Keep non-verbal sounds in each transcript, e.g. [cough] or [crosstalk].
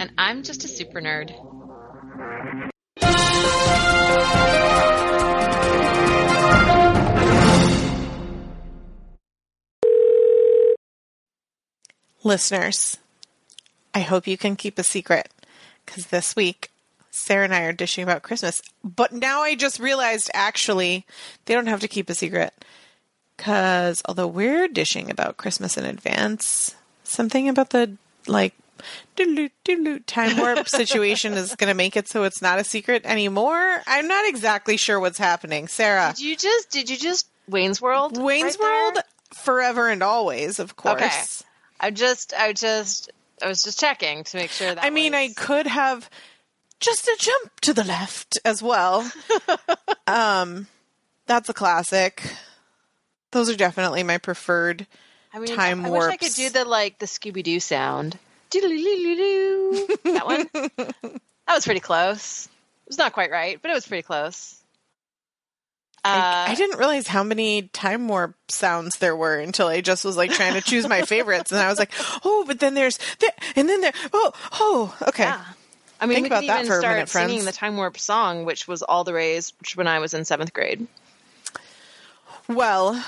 And I'm just a super nerd. Listeners, I hope you can keep a secret because this week Sarah and I are dishing about Christmas. But now I just realized actually they don't have to keep a secret because although we're dishing about Christmas in advance, something about the like doodle doodle time warp situation is going to make it so it's not a secret anymore. I'm not exactly sure what's happening. Sarah, Did you just did you just Wayne's World? Wayne's right there? World forever and always, of course. Okay. I just I just I was just checking to make sure that I mean, I could have just a jump to the left as well. [laughs] um, that's a classic. Those are definitely my preferred. I mean, time I, I wish I could do the like the Scooby Doo sound. [laughs] That one. That was pretty close. It was not quite right, but it was pretty close. I, Uh, I didn't realize how many time warp sounds there were until I just was like trying to choose my [laughs] favorites, and I was like, oh, but then there's there, and then there. Oh, oh, okay. Yeah. I mean, Think we about could that even for a start minute, singing friends. the Time Warp song, which was all the rage when I was in seventh grade. Well,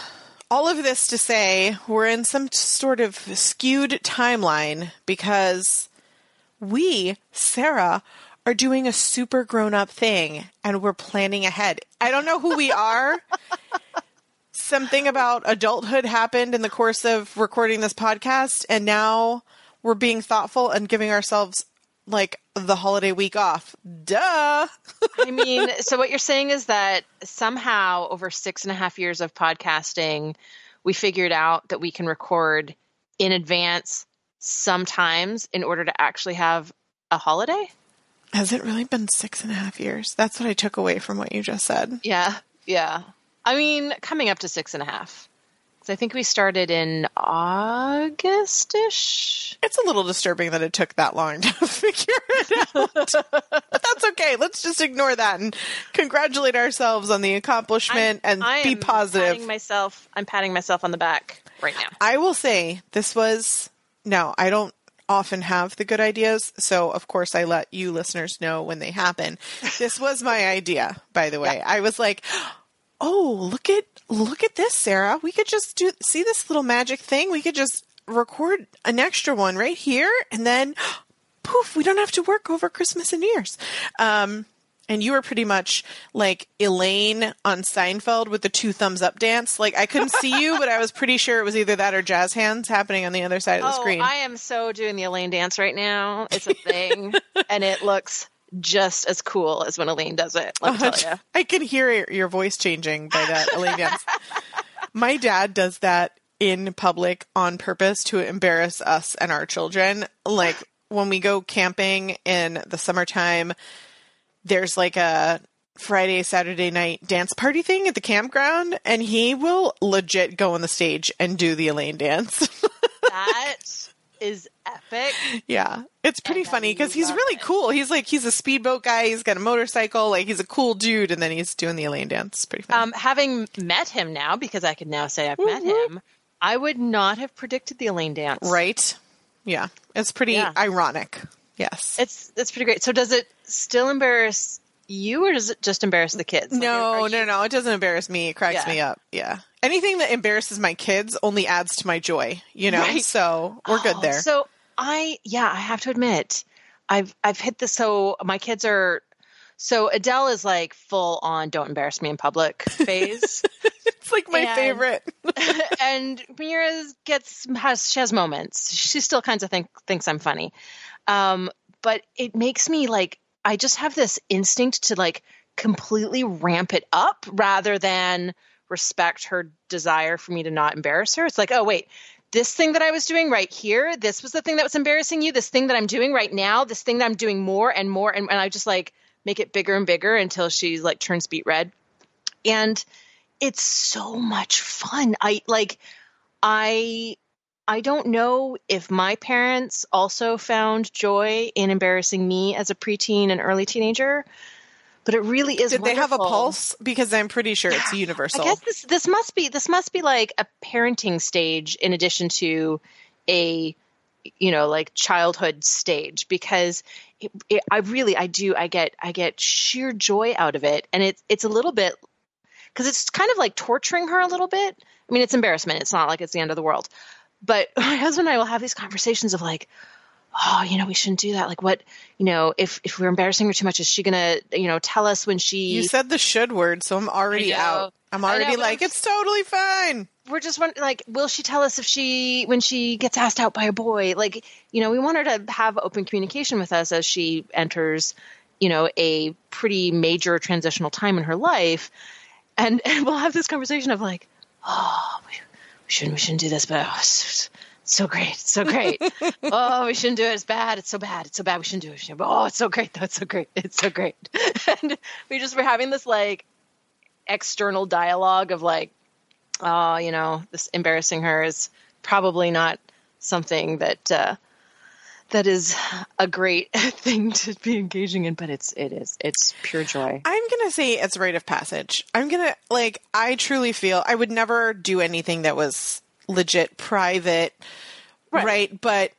all of this to say, we're in some sort of skewed timeline because we, Sarah, are doing a super grown up thing and we're planning ahead. I don't know who we are. [laughs] Something about adulthood happened in the course of recording this podcast, and now we're being thoughtful and giving ourselves like the holiday week off. Duh. [laughs] I mean, so what you're saying is that somehow over six and a half years of podcasting, we figured out that we can record in advance sometimes in order to actually have a holiday? Has it really been six and a half years? That's what I took away from what you just said. Yeah, yeah. I mean, coming up to six and a half. 'Cause I think we started in August-ish. It's a little disturbing that it took that long to [laughs] figure it out. but that's okay. Let's just ignore that and congratulate ourselves on the accomplishment and I be positive. Patting myself, I'm patting myself on the back right now. I will say this was no, I don't often have the good ideas, so of course I let you listeners know when they happen. This was my idea, by the way. I was like, "Oh, look at look at this, Sarah. We could just do see this little magic thing. We could just record an extra one right here and then [gasps] poof, we don't have to work over Christmas and New Year's." Um and you were pretty much like Elaine on Seinfeld with the two thumbs up dance. Like I couldn't see you, but I was pretty sure it was either that or jazz hands happening on the other side of the Oh, screen. I am so doing the Elaine dance right now. It's a thing, [laughs] and it looks just as cool as when Elaine does it. Let me tell uh-huh. you. I can hear your- your voice changing by that [laughs] Elaine dance. My dad does that in public on purpose to embarrass us and our children. Like when we go camping in the summertime, there's like a Friday, Saturday night dance party thing at the campground, and he will legit go on the stage and do the Elaine dance. [laughs] That is epic. yeah, it's pretty funny because he's really it. cool. He's like, he's a speedboat guy, he's got a motorcycle, like, he's a cool dude, and then he's doing the Elaine dance. It's pretty funny. Um, having met him now, because I can now say I've met him, I would not have predicted the Elaine dance. Right? Yeah. It's pretty Yeah. ironic. Yes. It's it's pretty great. So does it still embarrass you, or does it just embarrass the kids? Like, no, no, you- no. It doesn't embarrass me. It cracks Yeah. me up. Yeah. Anything that embarrasses my kids only adds to my joy, you know? Right. So we're good Oh, there. So I, yeah, I have to admit, I've I've hit this. So my kids are. So Adele is like full on "don't embarrass me in public" [laughs] phase, it's like my and- favorite. [laughs] [laughs] and Mira gets has she has moments. She still kinds of think thinks I'm funny, um, but it makes me like I just have this instinct to like completely ramp it up rather than respect her desire for me to not embarrass her. It's like, oh wait, this thing that I was doing right here, this was the thing that was embarrassing you. This thing that I'm doing right now, this thing that I'm doing more and more, and, and I just like make it bigger and bigger until she's like turns beet red, and it's so much fun. I like, I I don't know if my parents also found joy in embarrassing me as a preteen and early teenager, but it really is. Did they have a pulse? Because I'm pretty sure it's [gasps] universal. I guess this this must be this must be like a parenting stage in addition to a you know like childhood stage because it, it, I really I do I get I get sheer joy out of it and it's it's a little bit because it's kind of like torturing her a little bit. I mean, it's embarrassment. It's not like it's the end of the world. But [laughs] my husband and I will have these conversations of like, oh, you know, we shouldn't do that. Like, what, you know, if if we're embarrassing her too much, is she gonna, you know, tell us when she? You said the should word, so I'm already out. I'm I know, already like, it's totally fine. we're just wondering, like, will she tell us if she when she gets asked out by a boy? Like, you know, we want her to have open communication with us as she enters, you know, a pretty major transitional time in her life, and [laughs] and we'll have this conversation of like, oh, we, shouldn't we shouldn't do this, but oh, so great, so great. oh, we shouldn't do it. It's bad. It's so bad. It's so bad. We shouldn't do it. Oh, it's so great That's so great. It's so great. [laughs] and we just were having this like external dialogue of like, oh, you know, this embarrassing her is probably not something that uh, that is a great [laughs] thing to be engaging in, but it's it is it's pure joy. I'm gonna say it's rite of passage. I'm gonna like. I truly feel I would never do anything that was legit private, Right. right? But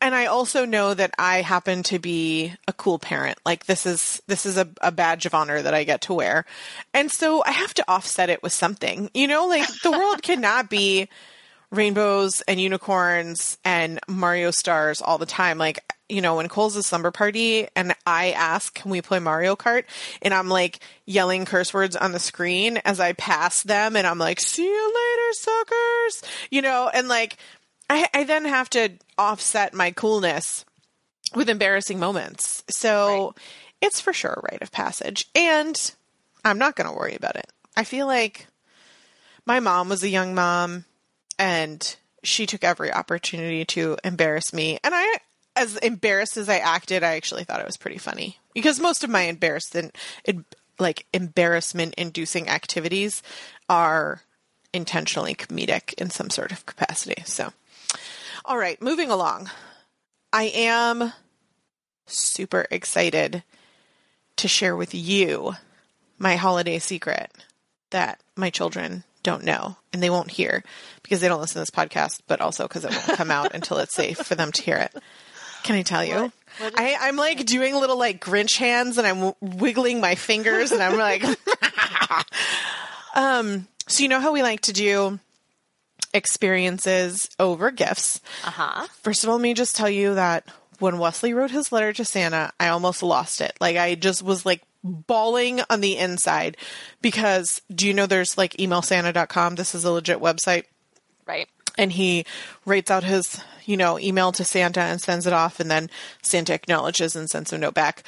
and I also know that I happen to be a cool parent. Like this is this is a, a badge of honor that I get to wear, and so I have to offset it with something. You know, like the world [laughs] cannot be rainbows and unicorns and Mario stars all the time. Like, you know, when Cole's a slumber party and I ask, can we play Mario Kart? And I'm like yelling curse words on the screen as I pass them and I'm like, see you later, suckers. You know, and like, I, I then have to offset my coolness with embarrassing moments. So it's for sure a rite of passage. And I'm not going to worry about it. I feel like my mom was a young mom and she took every opportunity to embarrass me. And I, as embarrassed as I acted, I actually thought it was pretty funny because most of my embarrassment, like embarrassment inducing activities are intentionally comedic in some sort of capacity. So, all right, moving along. I am super excited to share with you my holiday secret that my children don't know and they won't hear because they don't listen to this podcast, but also because it won't come out [laughs] until it's safe for them to hear it. Can I tell you? I, I'm like doing little like Grinch hands and I'm w- wiggling my fingers and I'm like, [laughs] um, so you know how we like to do experiences over gifts. Uh huh. First of all, let me just tell you that when Wesley wrote his letter to Santa, I almost lost it. Like I just was like bawling on the inside because do you know there's like emailsanta.com? This is a legit website. Right. And he writes out his, you know, email to Santa and sends it off and then Santa acknowledges and sends a note back.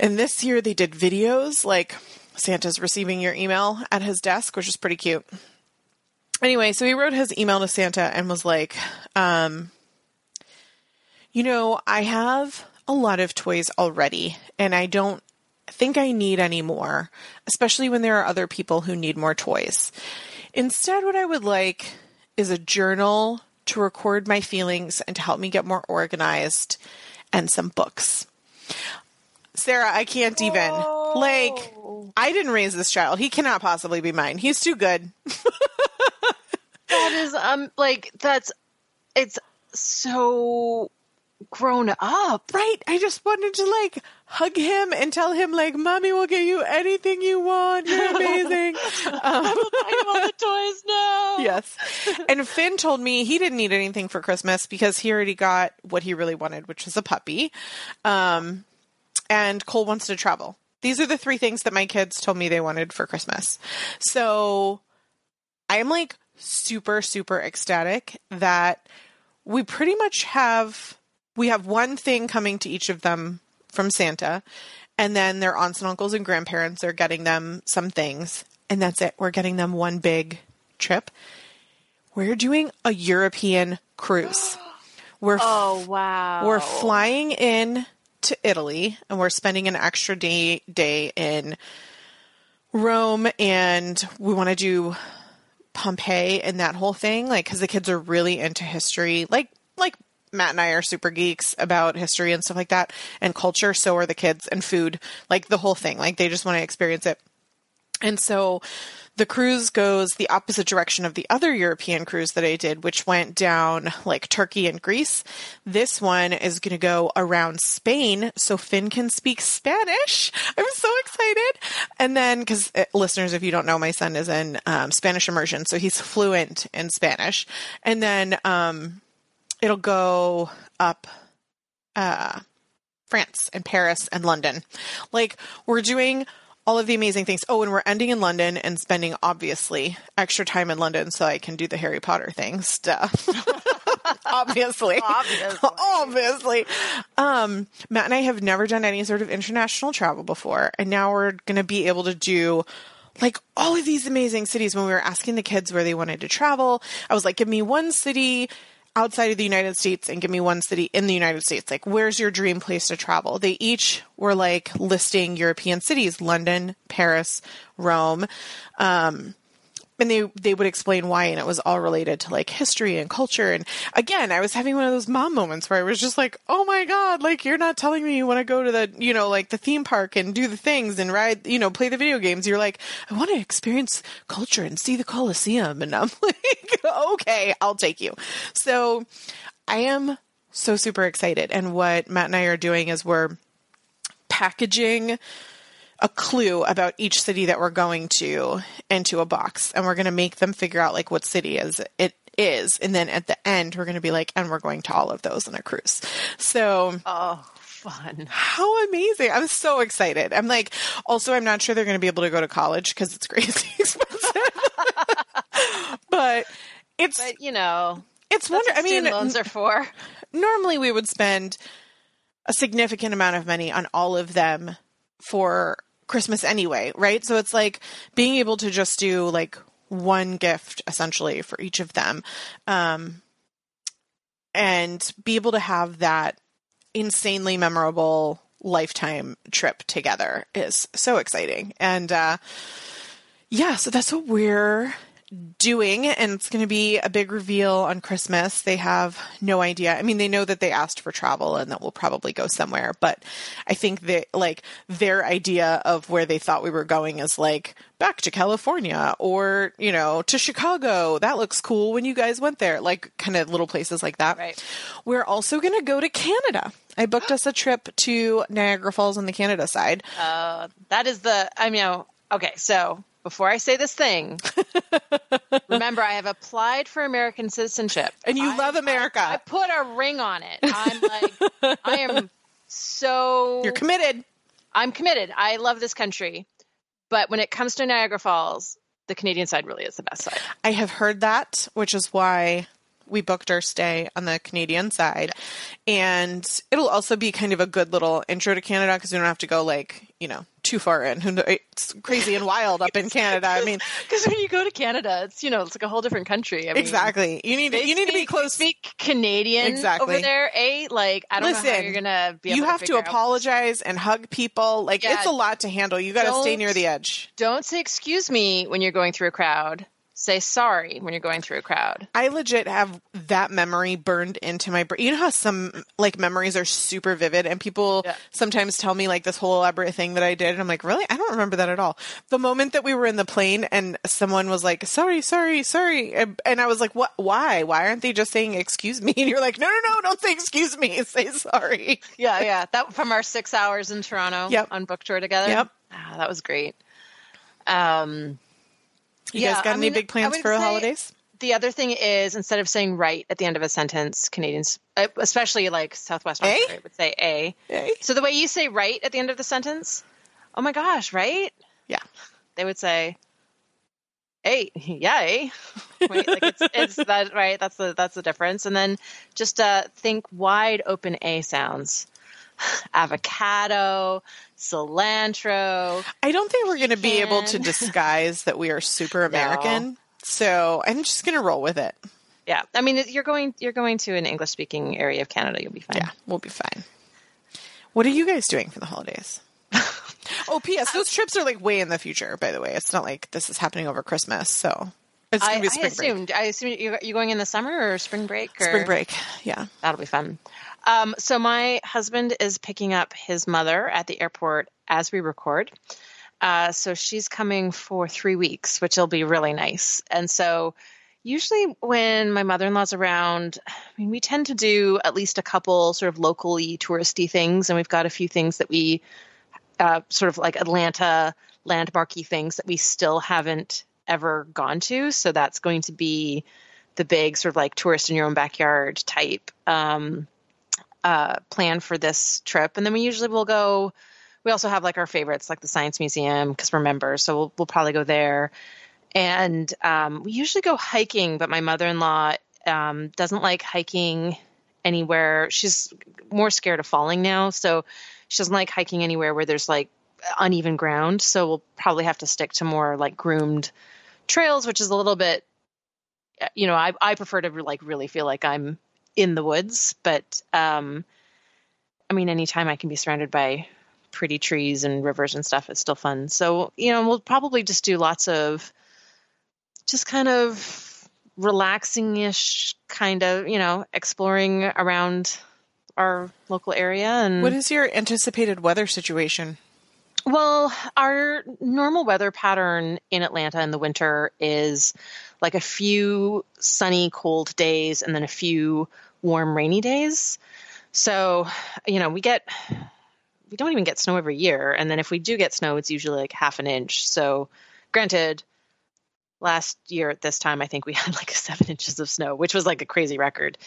And this year they did videos like Santa's receiving your email at his desk, which is pretty cute. Anyway, so he wrote his email to Santa and was like, um, you know, I have a lot of toys already and I don't think I need any more, especially when there are other people who need more toys. Instead, what I would like is a journal to record my feelings and to help me get more organized and some books. Sarah, I can't even. Like, I didn't raise this child. He cannot possibly be mine. He's too good. [laughs] That is um like that's it's so grown up. Right? I just wanted to like hug him and tell him like, "Mommy will get you anything you want. You're [laughs] amazing." um, I want the toys now. [laughs] yes. And Finn told me he didn't need anything for Christmas because he already got what he really wanted, which was a puppy. Um, and Cole wants to travel. These are the three things that my kids told me they wanted for Christmas. So I'm like super, super ecstatic that we pretty much have we have one thing coming to each of them from Santa, and then their aunts and uncles and grandparents are getting them some things, and that's it. We're getting them one big trip. we're doing a European cruise. We're Oh wow. we're flying in to Italy and we're spending an extra day day in Rome and we want to do Pompeii and that whole thing like cuz the kids are really into history like like Matt and I are super geeks about history and stuff like that and culture so are the kids and food like the whole thing like they just want to experience it and so the cruise goes the opposite direction of the other European cruise that I did, which went down like Turkey and Greece. This one is going to go around Spain so Finn can speak Spanish. I'm so excited. And then, because listeners, if you don't know, my son is in um, Spanish immersion, so he's fluent in Spanish. And then um, it'll go up. Uh, France and Paris and London. Like we're doing all of the amazing things. Oh, and we're ending in London and spending obviously extra time in London so I can do the Harry Potter thing stuff. [laughs] obviously. Obviously. obviously. Um, Matt and I have never done any sort of international travel before, and now we're going to be able to do like all of these amazing cities when we were asking the kids where they wanted to travel. I was like, give me one city outside of the United States and give me one city in the United States. Like, where's your dream place to travel? They each were like listing European cities London, Paris, Rome. Um, and they they would explain why and it was all related to like history and culture. And again i was having one of those mom moments where i was just like oh my god like you're not telling me you want to go to the you know like the theme park and do the things and ride you know play the video games. You're like i want to experience culture and see the coliseum and i'm [laughs] like okay i'll take you. So i am so super excited. And what matt and i are doing is we're packaging a clue about each city that we're going to into a box and we're going to make them figure out like what city is it is and then at the end we're going to be like and we're going to all of those on a cruise so Oh, fun. how amazing i'm so excited i'm like also i'm not sure they're going to be able to go to college because it's [laughs] crazy expensive [laughs] but it's But you know, it's wonder i mean loans are for. normally we would spend a significant amount of money on all of them for Christmas anyway, right? So it's like being able to just do like one gift essentially for each of them. Um, and be able to have that insanely memorable lifetime trip together is so exciting. And uh, yeah, so that's what we're doing and it's going to be a big reveal on Christmas. They have no idea. I mean, they know that they asked for travel and that we'll probably go somewhere, but I think that like their idea of where they thought we were going is like back to California or, you know, to Chicago. That looks cool when you guys went there. Like kind of little places like that. Right. We're also going to go to Canada. I booked us a trip to Niagara Falls on the Canada side. Uh, that is the. I mean, oh, okay. So before I say this thing, [laughs] remember I have applied for American citizenship, And you I- love America. I put a ring on it. I'm like, I am so. You're committed. I'm committed. I love this country, but when it comes to Niagara Falls, the Canadian side really is the best side. I have heard that, which is why we booked our stay on the Canadian side. And it'll also be kind of a good little intro to Canada because we don't have to go like, you know, too far in. [laughs] It's crazy and wild up in Canada. I mean, [laughs] Because when you go to Canada, it's you know it's like a whole different country. I mean, exactly. You need to, you need to be close. Speak Canadian Exactly. over there, eh? Like I don't know how you're gonna be. You have to out- apologize and hug people. Like Yeah. it's a lot to handle. You got to stay near the edge. Don't say excuse me when you're going through a crowd. Say sorry when you're going through a crowd. I legit have that memory burned into my brain. You know how some like memories are super vivid, and people Yeah. sometimes tell me like this whole elaborate thing that I did, and I'm like, really? I don't remember that at all. The moment that we were in the plane and someone was like, "Sorry, sorry, sorry," and and I was like, "What? Why? Why aren't they just saying excuse me?" [laughs] And you're like, "No, no, no! Don't say excuse me. [laughs] Say sorry." Yeah, yeah. That from our six hours in Toronto Yep. on book tour together. Yep. Ah, that was great. Um, You Yeah, guys got I any mean, big plans for holidays? the other thing is instead of saying right at the end of a sentence, Canadians, uh, especially like Southwest? Ontario, would say a. Hey. So the way you say right at the end of the sentence, oh my gosh, right? Yeah. They would say, "Hey, [laughs] yeah, eh?" [laughs] Wait, like it's, it's that right? That's the that's the difference. And then just uh, think wide open a sounds, [sighs] avocado, cilantro. I don't think we're going to be able to [laughs] disguise that we are super American So I'm just gonna roll with it. Yeah, I mean, you're going you're going to an English speaking area of Canada. You'll be fine. Yeah, we'll be fine. What are you guys doing for the holidays? [laughs] oh, P.S. Those trips are like way in the future. By the way, it's not like this is happening over Christmas. So it's gonna I, be I spring break. assumed. I assume you're, you're going in the summer or spring break. Or? Spring break. Yeah. That'll be fun. Um, so my husband is picking up his mother at the airport as we record. Uh, so she's coming for three weeks, which will be really nice. And so usually when my mother-in-law's around, I mean, we tend to do at least a couple sort of locally touristy things, and we've got a few things that we uh, sort of like Atlanta landmarky things that we still haven't ever gone to. So that's going to be the big sort of like tourist in your own backyard type um, uh, plan for this trip. And then we usually will go. We also have like our favorites, like the Science Museum, because we're members. So we'll, we'll probably go there. And um, we usually go hiking, but my mother in law um, doesn't like hiking anywhere. She's more scared of falling now. So she doesn't like hiking anywhere where there's like uneven ground. So we'll probably have to stick to more like groomed trails, which is a little bit, you know, I, I prefer to like really feel like I'm in the woods. But um, I mean, anytime I can be surrounded by pretty trees and rivers and stuff, it's still fun. So, you know, we'll probably just do lots of just kind of relaxing ish kind of, you know, exploring around our local area and What is your anticipated weather situation? Well, our normal weather pattern in Atlanta in the winter is like a few sunny, cold days and then a few warm, rainy days. So, you know, we get, we don't even get snow every year. And then if we do get snow, it's usually like half an inch. So, granted, last year at this time, I think we [laughs] had like seven inches of snow, which was like a crazy record.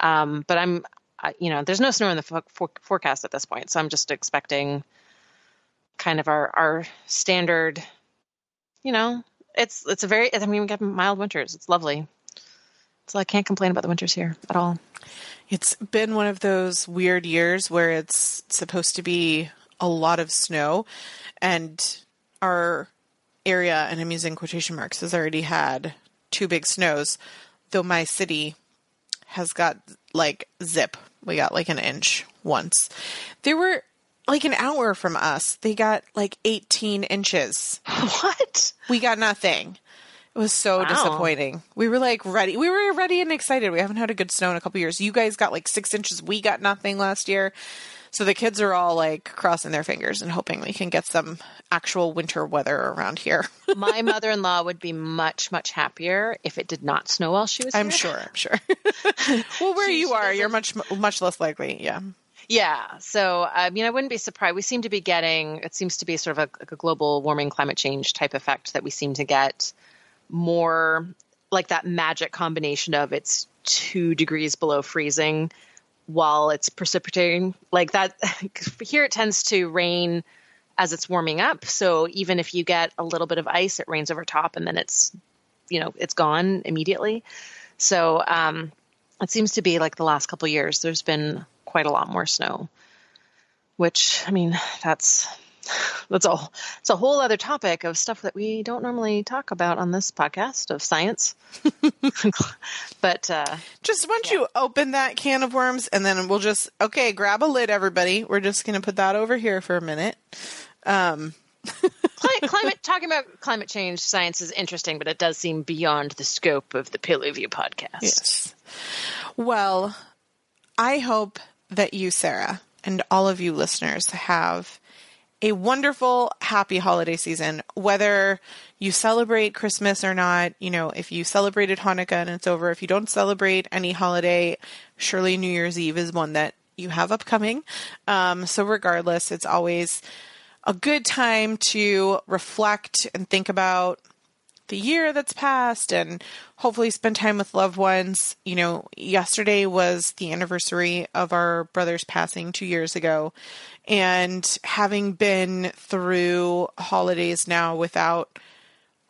Um, but I'm, you know, there's no snow in the fo- forecast at this point. So I'm just expecting kind of our our standard you know it's it's a very i mean we get mild winters it's lovely so i can't complain about the winters here at all It's been one of those weird years where it's supposed to be a lot of snow, and our area, and I'm using quotation marks, has already had two big snows, though my city has got like zip. We got like an inch once. There were like an hour from us. They got like 18 inches. [laughs] what We got nothing. It was so Wow. disappointing. We were like ready. We were ready and excited. We haven't had a good snow in a couple years. You guys got like six inches. We got nothing last year. So the kids are all like crossing their fingers and hoping we can get some actual winter weather around here. [laughs] my mother-in-law would be much much happier if it did not snow while she was I'm here. sure. I'm sure. [laughs] well, where She- you she are, you're much much less likely. Yeah. Yeah. So, I mean, I wouldn't be surprised. We seem to be getting, it seems to be sort of a, like a global warming climate change type effect that we seem to get more like that magic combination of it's two degrees below freezing while it's precipitating. Like that, [laughs] here it tends to rain as it's warming up. So even if you get a little bit of ice, it rains over top and then it's, you know, it's gone immediately. So, um, it seems to be like the last couple years there's been quite a lot more snow which i mean that's that's a it's a whole other topic of stuff that we don't normally talk about on this podcast of science [laughs] but uh Just once you open that can of worms, and then we'll just okay, grab a lid, everybody. We're just gonna put that over here for a minute. Um, [laughs] cli- climate talking about climate change science is interesting but it does seem beyond the scope of the Paleo View podcast Yes. Well, I hope that you, Sarah, and all of you listeners have a wonderful, happy holiday season. Whether you celebrate Christmas or not, you know, if you celebrated Hanukkah and it's over, if you don't celebrate any holiday, surely New Year's Eve is one that you have upcoming. Um, so, regardless, it's always a good time to reflect and think about the year that's passed and hopefully spend time with loved ones. You know, yesterday was the anniversary of our brother's passing two years ago. And having been through holidays now without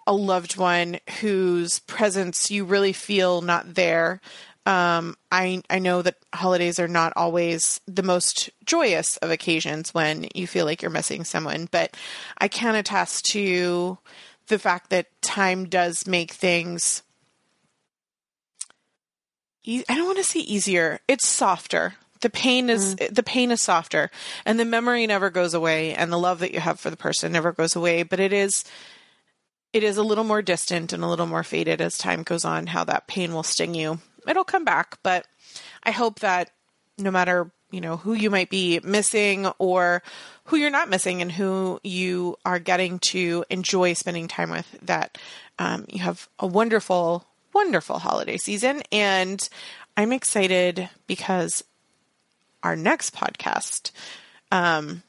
a loved one whose presence you really feel not there. Um, I I know that holidays are not always the most joyous of occasions when you feel like you're missing someone, but I can attest to the fact that time does make things e- I don't want to say easier. It's softer. The pain is mm. the pain is softer and the memory never goes away and the love that you have for the person never goes away, but it is it is a little more distant and a little more faded as time goes on how that pain will sting you. It'll come back, but I hope that no matter, you know, who you might be missing or who you're not missing and who you are getting to enjoy spending time with, that um, you have a wonderful, wonderful holiday season. And I'm excited because our next podcast, um,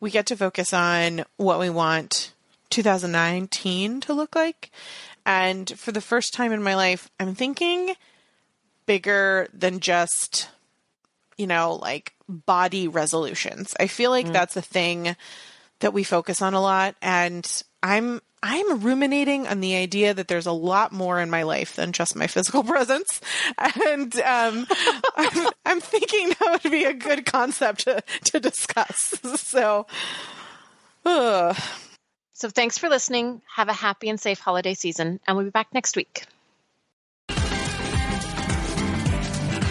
we get to focus on what we want 2019 to look like. And for the first time in my life, I'm thinking bigger than just, you know, like body resolutions. I feel like that's a thing that we focus on a lot. And I'm I'm ruminating on the idea that there's a lot more in my life than just my physical [laughs] presence, and um, [laughs] I'm, I'm thinking that would be a good concept to, to discuss. [laughs] So, ugh. So thanks for listening. Have a happy and safe holiday season, and we'll be back next week.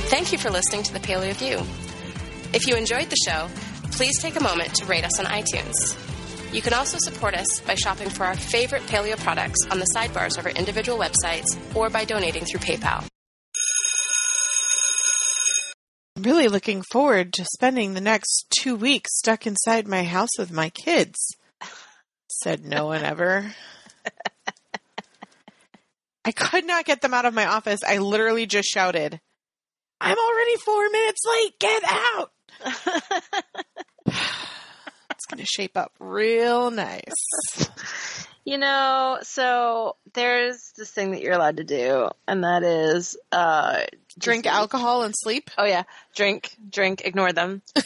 Thank you for listening to the Paleo View. If you enjoyed the show, please take a moment to rate us on iTunes. You can also support us by shopping for our favorite paleo products on the sidebars of our individual websites or by donating through PayPal. I'm really looking forward to spending the next two weeks stuck inside my house with my kids. Said no one ever. [laughs] I could not get them out of my office. I literally just shouted, I'm already four minutes late. Get out. [laughs] it's going to shape up real nice. You know, so there's this thing that you're allowed to do, and that is uh, Drink just- alcohol and sleep. Oh yeah, drink, drink, ignore them. [laughs]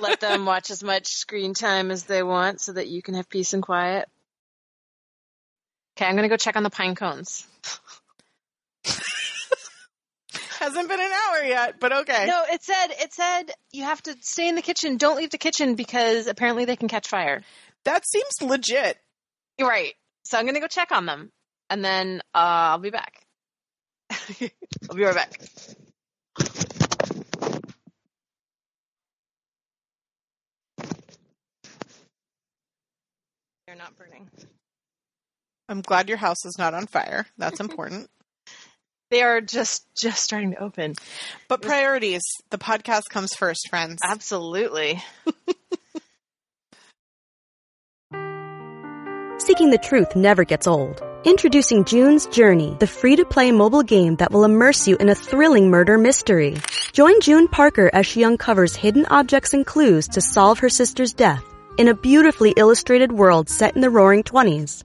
Let them watch as much screen time as they want, so that you can have peace and quiet. Okay, I'm gonna go check on the pine cones. [laughs] Hasn't been an hour yet, but okay. No, it said it said you have to stay in the kitchen. Don't leave the kitchen because apparently they can catch fire. That seems legit. You're right. So I'm gonna go check on them, and then uh, I'll be back. [laughs] I'll be right back. They're not burning. I'm glad your house is not on fire. That's [laughs] important. They are just just starting to open. But priorities. The podcast comes first, friends. Absolutely. [laughs] Seeking the truth never gets old. Introducing June's Journey, the free-to-play mobile game that will immerse you in a thrilling murder mystery. Join June Parker as she uncovers hidden objects and clues to solve her sister's death in a beautifully illustrated world set in the roaring 20s.